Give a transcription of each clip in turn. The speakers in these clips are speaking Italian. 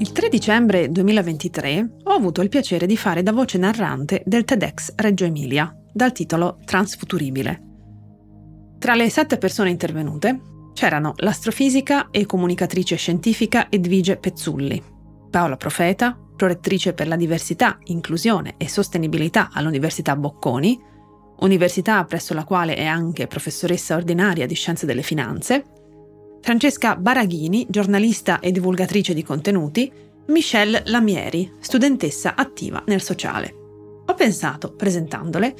Il 3 dicembre 2023 ho avuto il piacere di fare da voce narrante del TEDx Reggio Emilia, dal titolo Transfuturibile. Tra le sette persone intervenute c'erano l'astrofisica e comunicatrice scientifica Edvige Pezzulli, Paola Profeta, prorettrice per la diversità, inclusione e sostenibilità all'Università Bocconi, università presso la quale è anche professoressa ordinaria di scienze delle finanze, Francesca Baraghini, giornalista e divulgatrice di contenuti, Michelle Lamieri, studentessa attiva nel sociale. Ho pensato, presentandole,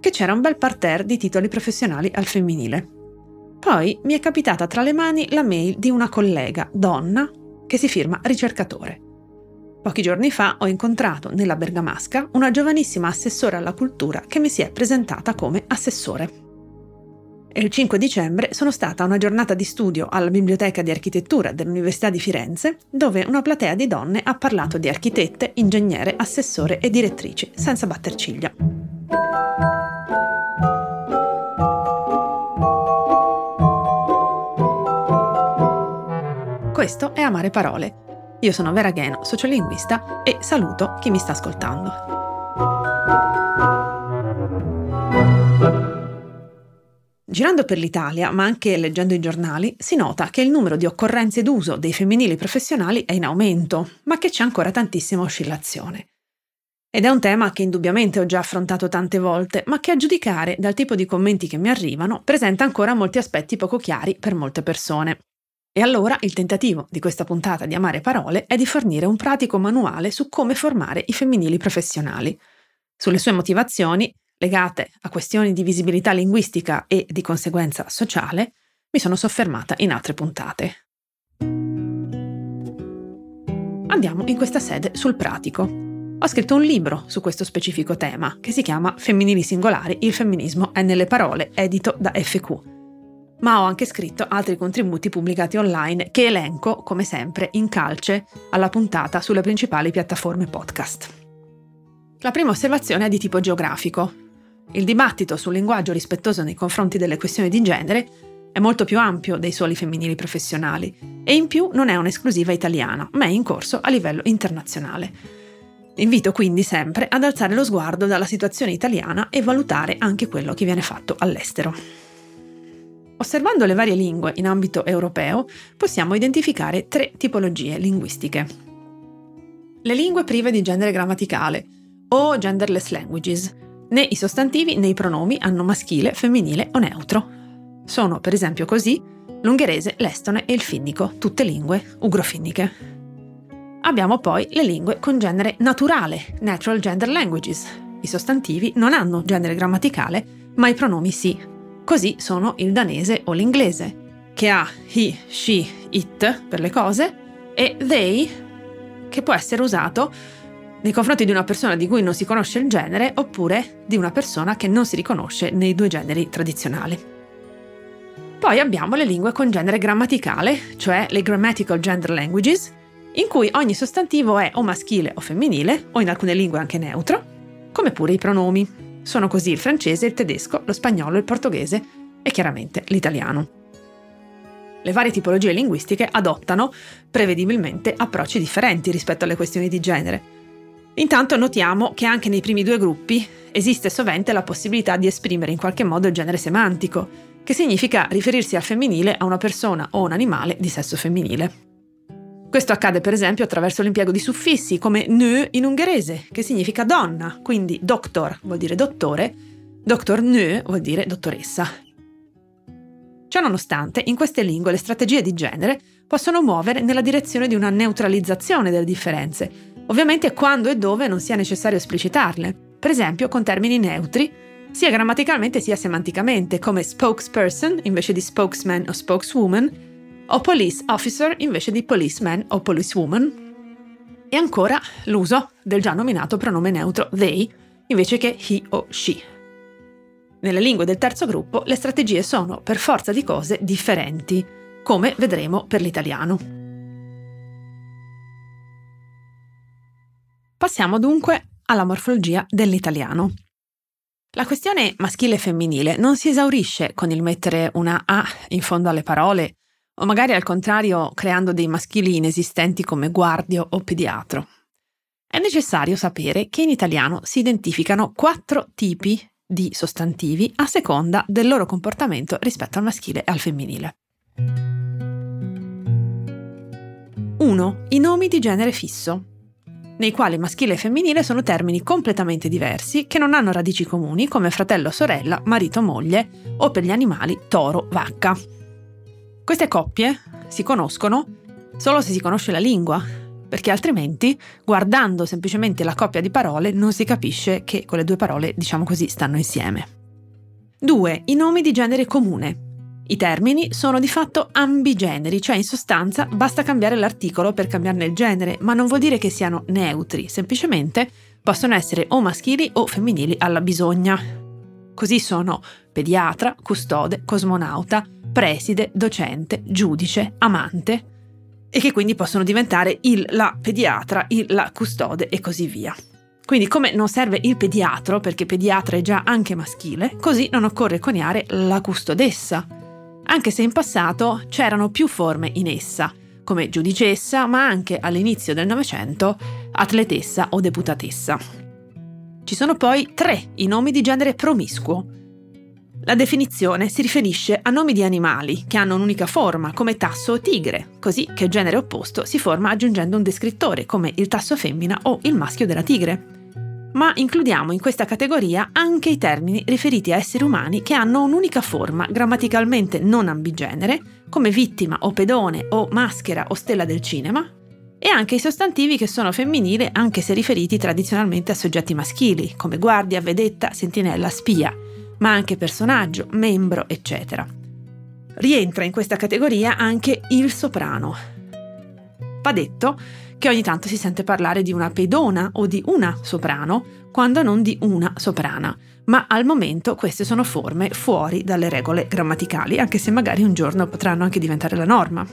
che c'era un bel parterre di titoli professionali al femminile. Poi mi è capitata tra le mani la mail di una collega, donna, che si firma ricercatore. Pochi giorni fa ho incontrato nella Bergamasca una giovanissima assessore alla cultura che mi si è presentata come assessore e il 5 dicembre sono stata a una giornata di studio alla Biblioteca di Architettura dell'Università di Firenze, dove una platea di donne ha parlato di architette, ingegnere, assessore e direttrici, senza batter ciglia. Questo è Amare Parole. Io sono Vera Gheno, sociolinguista, e saluto chi mi sta ascoltando. Girando per l'Italia, ma anche leggendo i giornali, si nota che il numero di occorrenze d'uso dei femminili professionali è in aumento, ma che c'è ancora tantissima oscillazione. Ed è un tema che indubbiamente ho già affrontato tante volte, ma che a giudicare dal tipo di commenti che mi arrivano presenta ancora molti aspetti poco chiari per molte persone. E allora il tentativo di questa puntata di Amare Parole è di fornire un pratico manuale su come formare i femminili professionali, sulle sue motivazioni legate a questioni di visibilità linguistica e di conseguenza sociale, mi sono soffermata in altre puntate. Andiamo in questa sede sul pratico. Ho scritto un libro su questo specifico tema che si chiama Femminili singolari, il femminismo è nelle parole, edito da FQ. Ma ho anche scritto altri contributi pubblicati online che elenco, come sempre, in calce alla puntata sulle principali piattaforme podcast. La prima osservazione è di tipo geografico. Il dibattito sul linguaggio rispettoso nei confronti delle questioni di genere è molto più ampio dei soli femminili professionali e in più non è un'esclusiva italiana, ma è in corso a livello internazionale. Invito quindi sempre ad alzare lo sguardo dalla situazione italiana e valutare anche quello che viene fatto all'estero. Osservando le varie lingue in ambito europeo, possiamo identificare tre tipologie linguistiche. Le lingue prive di genere grammaticale o genderless languages, Né i sostantivi né i pronomi hanno maschile, femminile o neutro. Sono, per esempio, così l'ungherese, l'estone e il finnico, tutte lingue ugrofinniche. Abbiamo poi le lingue con genere naturale, natural gender languages. I sostantivi non hanno genere grammaticale, ma i pronomi sì. Così sono il danese o l'inglese, che ha he, she, it per le cose, e they, che può essere usato nei confronti di una persona di cui non si conosce il genere oppure di una persona che non si riconosce nei due generi tradizionali. Poi abbiamo le lingue con genere grammaticale, cioè le grammatical gender languages, in cui ogni sostantivo è o maschile o femminile, o in alcune lingue anche neutro, come pure i pronomi. Sono così il francese, il tedesco, lo spagnolo, il portoghese e chiaramente l'italiano. Le varie tipologie linguistiche adottano, prevedibilmente, approcci differenti rispetto alle questioni di genere, Intanto notiamo che anche nei primi due gruppi esiste sovente la possibilità di esprimere in qualche modo il genere semantico, che significa riferirsi al femminile a una persona o un animale di sesso femminile. Questo accade per esempio attraverso l'impiego di suffissi come nö in ungherese, che significa donna, quindi doctor vuol dire dottore, doctor nö vuol dire dottoressa. Ciononostante, in queste lingue le strategie di genere possono muovere nella direzione di una neutralizzazione delle differenze, ovviamente quando e dove non sia necessario esplicitarle, per esempio con termini neutri, sia grammaticalmente sia semanticamente, come spokesperson invece di spokesman o spokeswoman, o police officer invece di policeman o policewoman, e ancora l'uso del già nominato pronome neutro they invece che he o she. Nelle lingue del terzo gruppo le strategie sono per forza di cose differenti, come vedremo per l'italiano. Passiamo dunque alla morfologia dell'italiano. La questione maschile e femminile non si esaurisce con il mettere una A in fondo alle parole o magari al contrario creando dei maschili inesistenti come guardio o pediatro. È necessario sapere che in italiano si identificano quattro tipi di sostantivi a seconda del loro comportamento rispetto al maschile e al femminile. 1. I nomi di genere fisso, nei quali maschile e femminile sono termini completamente diversi che non hanno radici comuni come fratello sorella, marito moglie o per gli animali toro vacca. Queste coppie si conoscono solo se si conosce la lingua, perché altrimenti, guardando semplicemente la coppia di parole, non si capisce che quelle due parole, diciamo così, stanno insieme. 2. I nomi di genere comune. I termini sono di fatto ambigeneri, cioè in sostanza basta cambiare l'articolo per cambiarne il genere, ma non vuol dire che siano neutri, semplicemente possono essere o maschili o femminili alla bisogna. Così sono pediatra, custode, cosmonauta, preside, docente, giudice, amante, e che quindi possono diventare il, la pediatra, il, la custode e così via. Quindi come non serve il pediatro, perché pediatra è già anche maschile, così non occorre coniare la custodessa, anche se in passato c'erano più forme in essa, come giudicessa, ma anche all'inizio del Novecento atletessa o deputatessa. Ci sono poi tre i nomi di genere promiscuo, la definizione si riferisce a nomi di animali che hanno un'unica forma, come tasso o tigre, così che il genere opposto si forma aggiungendo un descrittore, come il tasso femmina o il maschio della tigre. Ma includiamo in questa categoria anche i termini riferiti a esseri umani che hanno un'unica forma, grammaticalmente non ambigenere, come vittima o pedone o maschera o stella del cinema, e anche i sostantivi che sono femminili anche se riferiti tradizionalmente a soggetti maschili, come guardia, vedetta, sentinella, spia, ma anche personaggio, membro, eccetera. Rientra in questa categoria anche il soprano. Va detto che ogni tanto si sente parlare di una pedona o di una soprano, quando non di una soprana, ma al momento queste sono forme fuori dalle regole grammaticali, anche se magari un giorno potranno anche diventare la norma.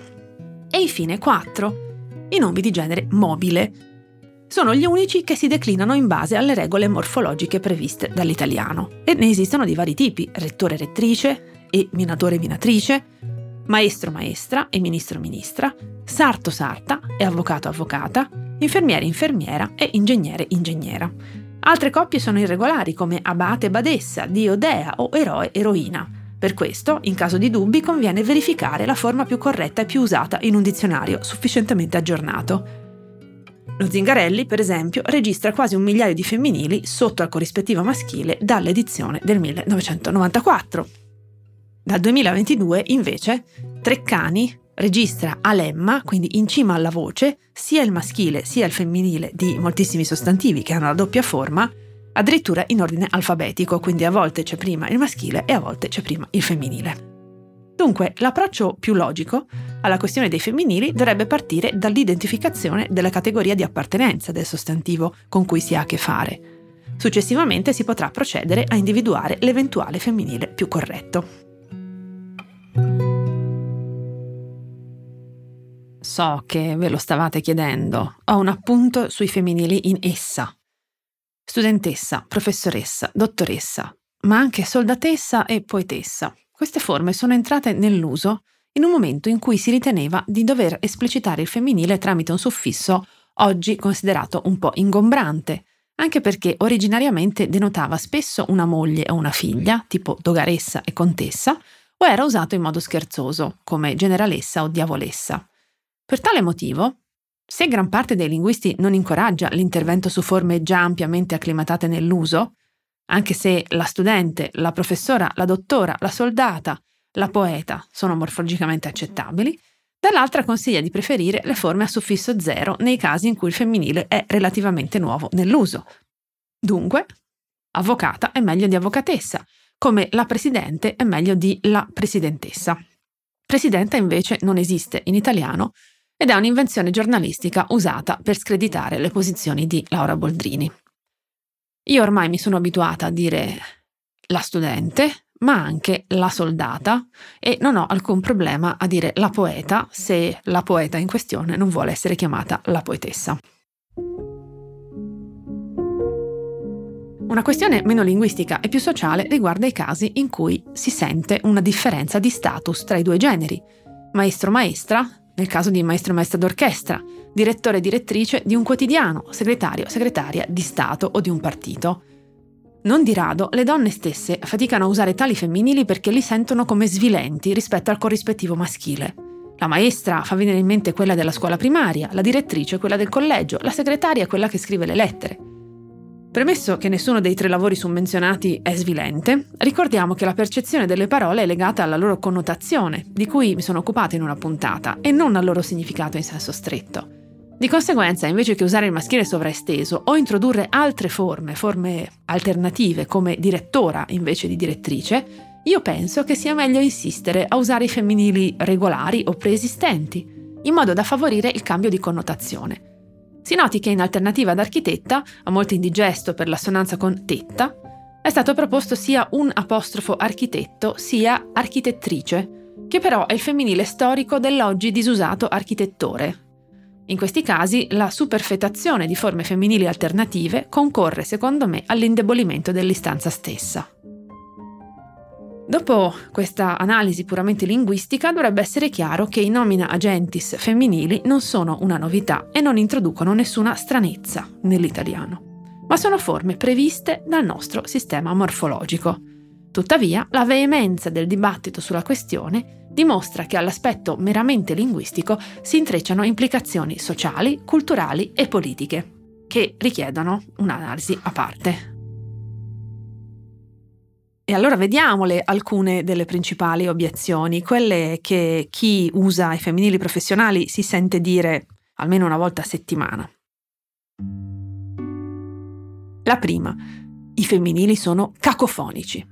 E infine 4. I nomi di genere mobile, sono gli unici che si declinano in base alle regole morfologiche previste dall'italiano. E ne esistono di vari tipi, rettore-rettrice e minatore-minatrice, maestro-maestra e ministro-ministra, sarto-sarta e avvocato-avvocata, infermiere-infermiera e ingegnere-ingegnera. Altre coppie sono irregolari come abate-badessa, dio-dea o eroe-eroina. Per questo, in caso di dubbi, conviene verificare la forma più corretta e più usata in un dizionario sufficientemente aggiornato. Lo Zingarelli, per esempio, registra quasi un migliaio di femminili sotto al corrispettivo maschile dall'edizione del 1994. Dal 2022, invece, Treccani registra a lemma, quindi in cima alla voce, sia il maschile sia il femminile di moltissimi sostantivi che hanno la doppia forma, addirittura in ordine alfabetico, quindi a volte c'è prima il maschile e a volte c'è prima il femminile. Dunque, l'approccio più logico alla questione dei femminili dovrebbe partire dall'identificazione della categoria di appartenenza del sostantivo con cui si ha a che fare. Successivamente si potrà procedere a individuare l'eventuale femminile più corretto. So che ve lo stavate chiedendo. Ho un appunto sui femminili in essa. Studentessa, professoressa, dottoressa, ma anche soldatessa e poetessa. Queste forme sono entrate nell'uso in un momento in cui si riteneva di dover esplicitare il femminile tramite un suffisso oggi considerato un po' ingombrante, anche perché originariamente denotava spesso una moglie o una figlia, tipo dogaressa e contessa, o era usato in modo scherzoso, come generalessa o diavolessa. Per tale motivo, se gran parte dei linguisti non incoraggia l'intervento su forme già ampiamente acclimatate nell'uso, anche se la studente, la professora, la dottora, la soldata, la poeta sono morfologicamente accettabili, dall'altra consiglia di preferire le forme a suffisso zero nei casi in cui il femminile è relativamente nuovo nell'uso. Dunque, avvocata è meglio di avvocatessa, come la presidente è meglio di la presidentessa. Presidenta invece non esiste in italiano ed è un'invenzione giornalistica usata per screditare le posizioni di Laura Boldrini. Io ormai mi sono abituata a dire la studente, ma anche la soldata e non ho alcun problema a dire la poeta se la poeta in questione non vuole essere chiamata la poetessa. Una questione meno linguistica e più sociale riguarda i casi in cui si sente una differenza di status tra i due generi, maestro maestra, nel caso di maestro maestra d'orchestra, direttore direttrice di un quotidiano, segretario segretaria di Stato o di un partito. Non di rado, le donne stesse faticano a usare tali femminili perché li sentono come svilenti rispetto al corrispettivo maschile. La maestra fa venire in mente quella della scuola primaria, la direttrice quella del collegio, la segretaria quella che scrive le lettere. Premesso che nessuno dei tre lavori summenzionati è svilente, ricordiamo che la percezione delle parole è legata alla loro connotazione, di cui mi sono occupata in una puntata, e non al loro significato in senso stretto. Di conseguenza, invece che usare il maschile sovraesteso o introdurre altre forme, forme alternative come direttora invece di direttrice, io penso che sia meglio insistere a usare i femminili regolari o preesistenti, in modo da favorire il cambio di connotazione. Si noti che in alternativa ad architetta, a molti indigesto per l'assonanza con tetta, è stato proposto sia un apostrofo architetto sia architettrice, che però è il femminile storico dell'oggi disusato architettore. In questi casi la superfetazione di forme femminili alternative concorre, secondo me, all'indebolimento dell'istanza stessa. Dopo questa analisi puramente linguistica dovrebbe essere chiaro che i nomina agentis femminili non sono una novità e non introducono nessuna stranezza nell'italiano, ma sono forme previste dal nostro sistema morfologico. Tuttavia, la veemenza del dibattito sulla questione dimostra che all'aspetto meramente linguistico si intrecciano implicazioni sociali, culturali e politiche, che richiedono un'analisi a parte. E allora vediamole alcune delle principali obiezioni, quelle che chi usa i femminili professionali si sente dire almeno una volta a settimana. La prima, i femminili sono cacofonici.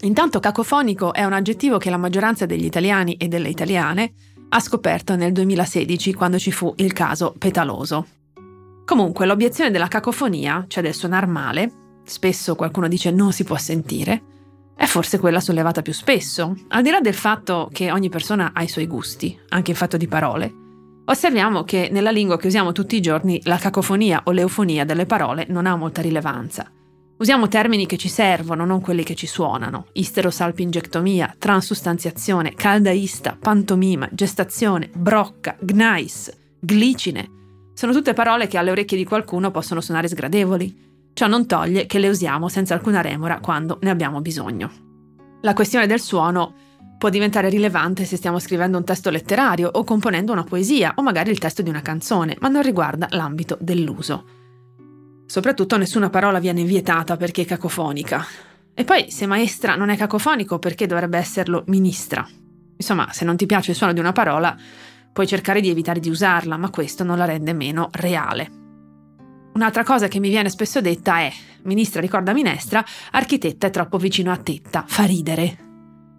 Intanto cacofonico è un aggettivo che la maggioranza degli italiani e delle italiane ha scoperto nel 2016 quando ci fu il caso Petaloso. Comunque l'obiezione della cacofonia, cioè del suonar male, spesso qualcuno dice non si può sentire, è forse quella sollevata più spesso. Al di là del fatto che ogni persona ha i suoi gusti, anche in fatto di parole, osserviamo che nella lingua che usiamo tutti i giorni la cacofonia o l'eufonia delle parole non ha molta rilevanza. Usiamo termini che ci servono, non quelli che ci suonano. Isterosalpingectomia, transustanziazione, caldaista, pantomima, gestazione, brocca, gnais, glicine. Sono tutte parole che alle orecchie di qualcuno possono suonare sgradevoli. Ciò non toglie che le usiamo senza alcuna remora quando ne abbiamo bisogno. La questione del suono può diventare rilevante se stiamo scrivendo un testo letterario o componendo una poesia o magari il testo di una canzone, ma non riguarda l'ambito dell'uso. Soprattutto nessuna parola viene vietata perché è cacofonica. E poi, se maestra non è cacofonico, perché dovrebbe esserlo ministra? Insomma, se non ti piace il suono di una parola, puoi cercare di evitare di usarla, ma questo non la rende meno reale. Un'altra cosa che mi viene spesso detta è, ministra ricorda minestra, architetta è troppo vicino a tetta, fa ridere.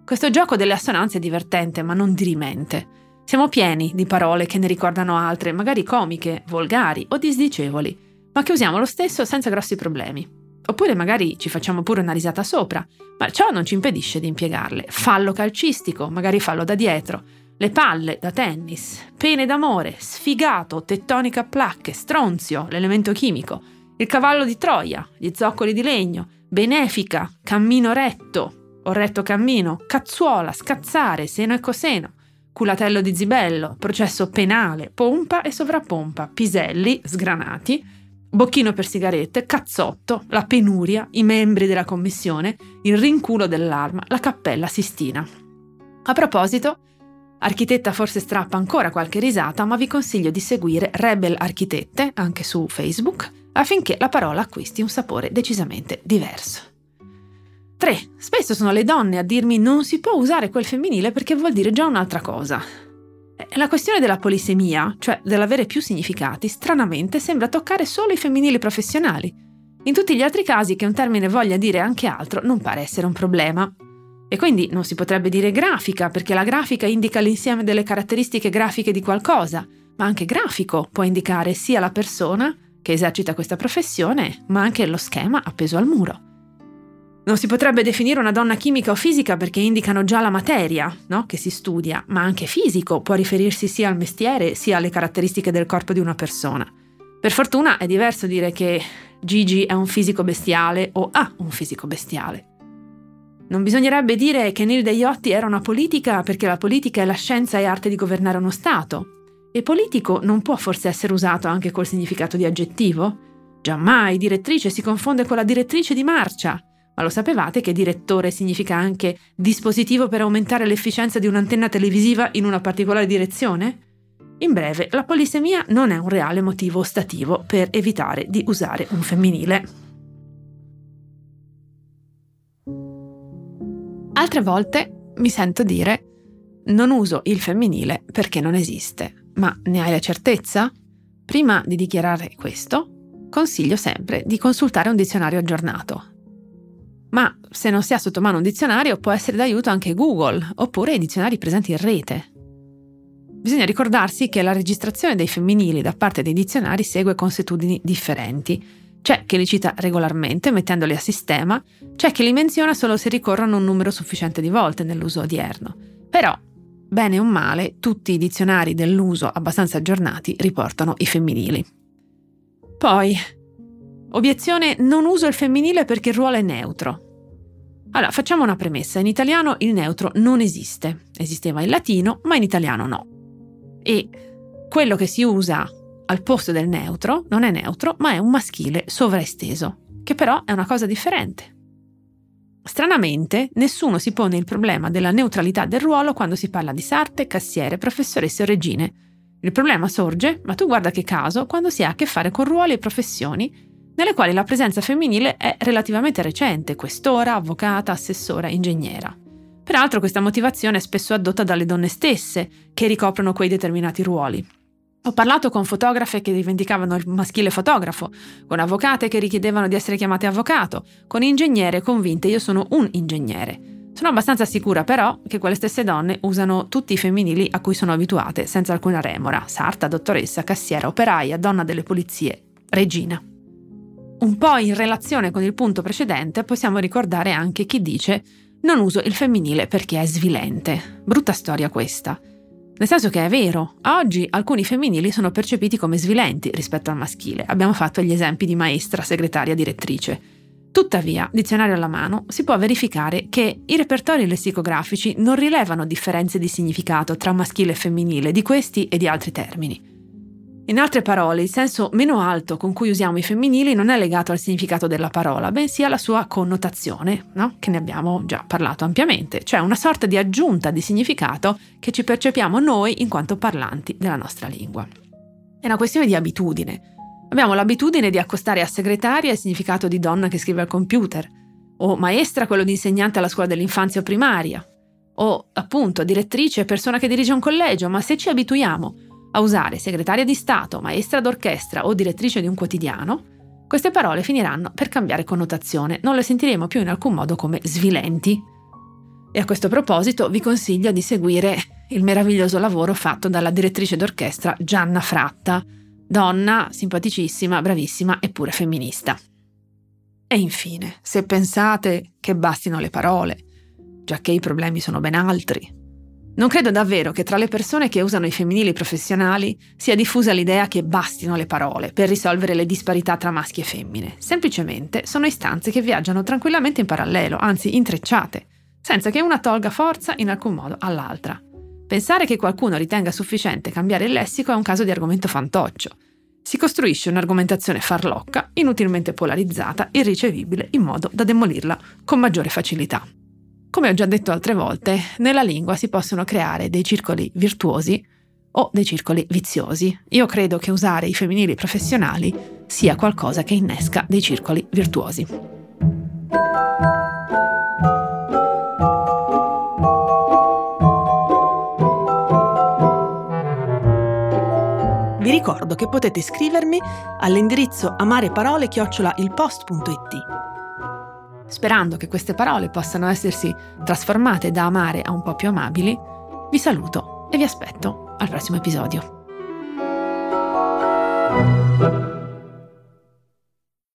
Questo gioco delle assonanze è divertente ma non dirimente. Siamo pieni di parole che ne ricordano altre, magari comiche, volgari o disdicevoli, ma che usiamo lo stesso senza grossi problemi. Oppure magari ci facciamo pure una risata sopra, ma ciò non ci impedisce di impiegarle. Fallo calcistico, magari fallo da dietro, le palle da tennis, pene d'amore, sfigato, tettonica a placche, stronzio, l'elemento chimico, il cavallo di Troia, gli zoccoli di legno, benefica, cammino retto, o retto cammino, cazzuola, scazzare, seno e coseno, culatello di zibello, processo penale, pompa e sovrappompa, piselli, sgranati, bocchino per sigarette, cazzotto, la penuria, i membri della commissione, il rinculo dell'arma, la cappella Sistina. A proposito, Architetta forse strappa ancora qualche risata, ma vi consiglio di seguire Rebel Architette anche su Facebook affinché la parola acquisti un sapore decisamente diverso. 3. Spesso sono le donne a dirmi non si può usare quel femminile perché vuol dire già un'altra cosa. La questione della polisemia, cioè dell'avere più significati, stranamente sembra toccare solo i femminili professionali. In tutti gli altri casi che un termine voglia dire anche altro non pare essere un problema. E quindi non si potrebbe dire grafica, perché la grafica indica l'insieme delle caratteristiche grafiche di qualcosa, ma anche grafico può indicare sia la persona che esercita questa professione, ma anche lo schema appeso al muro. Non si potrebbe definire una donna chimica o fisica perché indicano già la materia, no? che si studia, ma anche fisico può riferirsi sia al mestiere sia alle caratteristiche del corpo di una persona. Per fortuna è diverso dire che Gigi è un fisico bestiale o ha un fisico bestiale. Non bisognerebbe dire che Nil Deiotti era una politica perché la politica è la scienza e arte di governare uno Stato. E politico non può forse essere usato anche col significato di aggettivo? Giammai direttrice si confonde con la direttrice di marcia. Ma lo sapevate che direttore significa anche dispositivo per aumentare l'efficienza di un'antenna televisiva in una particolare direzione? In breve, la polisemia non è un reale motivo ostativo per evitare di usare un femminile. Altre volte mi sento dire non uso il femminile perché non esiste, ma ne hai la certezza? Prima di dichiarare questo, consiglio sempre di consultare un dizionario aggiornato. Ma se non si ha sotto mano un dizionario può essere d'aiuto anche Google oppure i dizionari presenti in rete. Bisogna ricordarsi che la registrazione dei femminili da parte dei dizionari segue consuetudini differenti c'è chi li cita regolarmente mettendoli a sistema, c'è chi li menziona solo se ricorrono un numero sufficiente di volte nell'uso odierno. Però, bene o male, tutti i dizionari dell'uso abbastanza aggiornati riportano i femminili. Poi, obiezione non uso il femminile perché il ruolo è neutro. Allora, facciamo una premessa. In italiano il neutro non esiste. Esisteva in latino, ma in italiano no. E quello che si usa al posto del neutro non è neutro, ma è un maschile sovraesteso, che però è una cosa differente. Stranamente, nessuno si pone il problema della neutralità del ruolo quando si parla di sarte, cassiere, professoresse o regine. Il problema sorge, ma tu guarda che caso, quando si ha a che fare con ruoli e professioni nelle quali la presenza femminile è relativamente recente, questora, avvocata, assessora, ingegnera. Peraltro questa motivazione è spesso addotta dalle donne stesse, che ricoprono quei determinati ruoli. Ho parlato con fotografe che rivendicavano il maschile fotografo, con avvocate che richiedevano di essere chiamate avvocato, con ingegnere convinte io sono un ingegnere. Sono abbastanza sicura però che quelle stesse donne usano tutti i femminili a cui sono abituate, senza alcuna remora, sarta, dottoressa, cassiera, operaia, donna delle pulizie, regina. Un po' in relazione con il punto precedente possiamo ricordare anche chi dice non uso il femminile perché è svilente. Brutta storia questa. Nel senso che è vero, oggi alcuni femminili sono percepiti come svilenti rispetto al maschile. Abbiamo fatto gli esempi di maestra, segretaria, direttrice. Tuttavia, dizionario alla mano, si può verificare che i repertori lessicografici non rilevano differenze di significato tra maschile e femminile di questi e di altri termini. In altre parole, il senso meno alto con cui usiamo i femminili non è legato al significato della parola, bensì alla sua connotazione, no? che ne abbiamo già parlato ampiamente, cioè una sorta di aggiunta di significato che ci percepiamo noi in quanto parlanti della nostra lingua. È una questione di abitudine. Abbiamo l'abitudine di accostare a segretaria il significato di donna che scrive al computer, o maestra quello di insegnante alla scuola dell'infanzia o primaria, o appunto direttrice persona che dirige un collegio, ma se ci abituiamo a usare segretaria di Stato, maestra d'orchestra o direttrice di un quotidiano, queste parole finiranno per cambiare connotazione, non le sentiremo più in alcun modo come svilenti. E a questo proposito vi consiglio di seguire il meraviglioso lavoro fatto dalla direttrice d'orchestra Gianna Fratta, donna simpaticissima, bravissima e pure femminista. E infine, se pensate che bastino le parole, già che i problemi sono ben altri, non credo davvero che tra le persone che usano i femminili professionali sia diffusa l'idea che bastino le parole per risolvere le disparità tra maschi e femmine. Semplicemente sono istanze che viaggiano tranquillamente in parallelo, anzi intrecciate, senza che una tolga forza in alcun modo all'altra. Pensare che qualcuno ritenga sufficiente cambiare il lessico è un caso di argomento fantoccio. Si costruisce un'argomentazione farlocca, inutilmente polarizzata, irricevibile, in modo da demolirla con maggiore facilità. Come ho già detto altre volte, nella lingua si possono creare dei circoli virtuosi o dei circoli viziosi. Io credo che usare i femminili professionali sia qualcosa che innesca dei circoli virtuosi. Vi ricordo che potete scrivermi all'indirizzo amareparole-ilpost.it Sperando che queste parole possano essersi trasformate da amare a un po' più amabili, vi saluto e vi aspetto al prossimo episodio.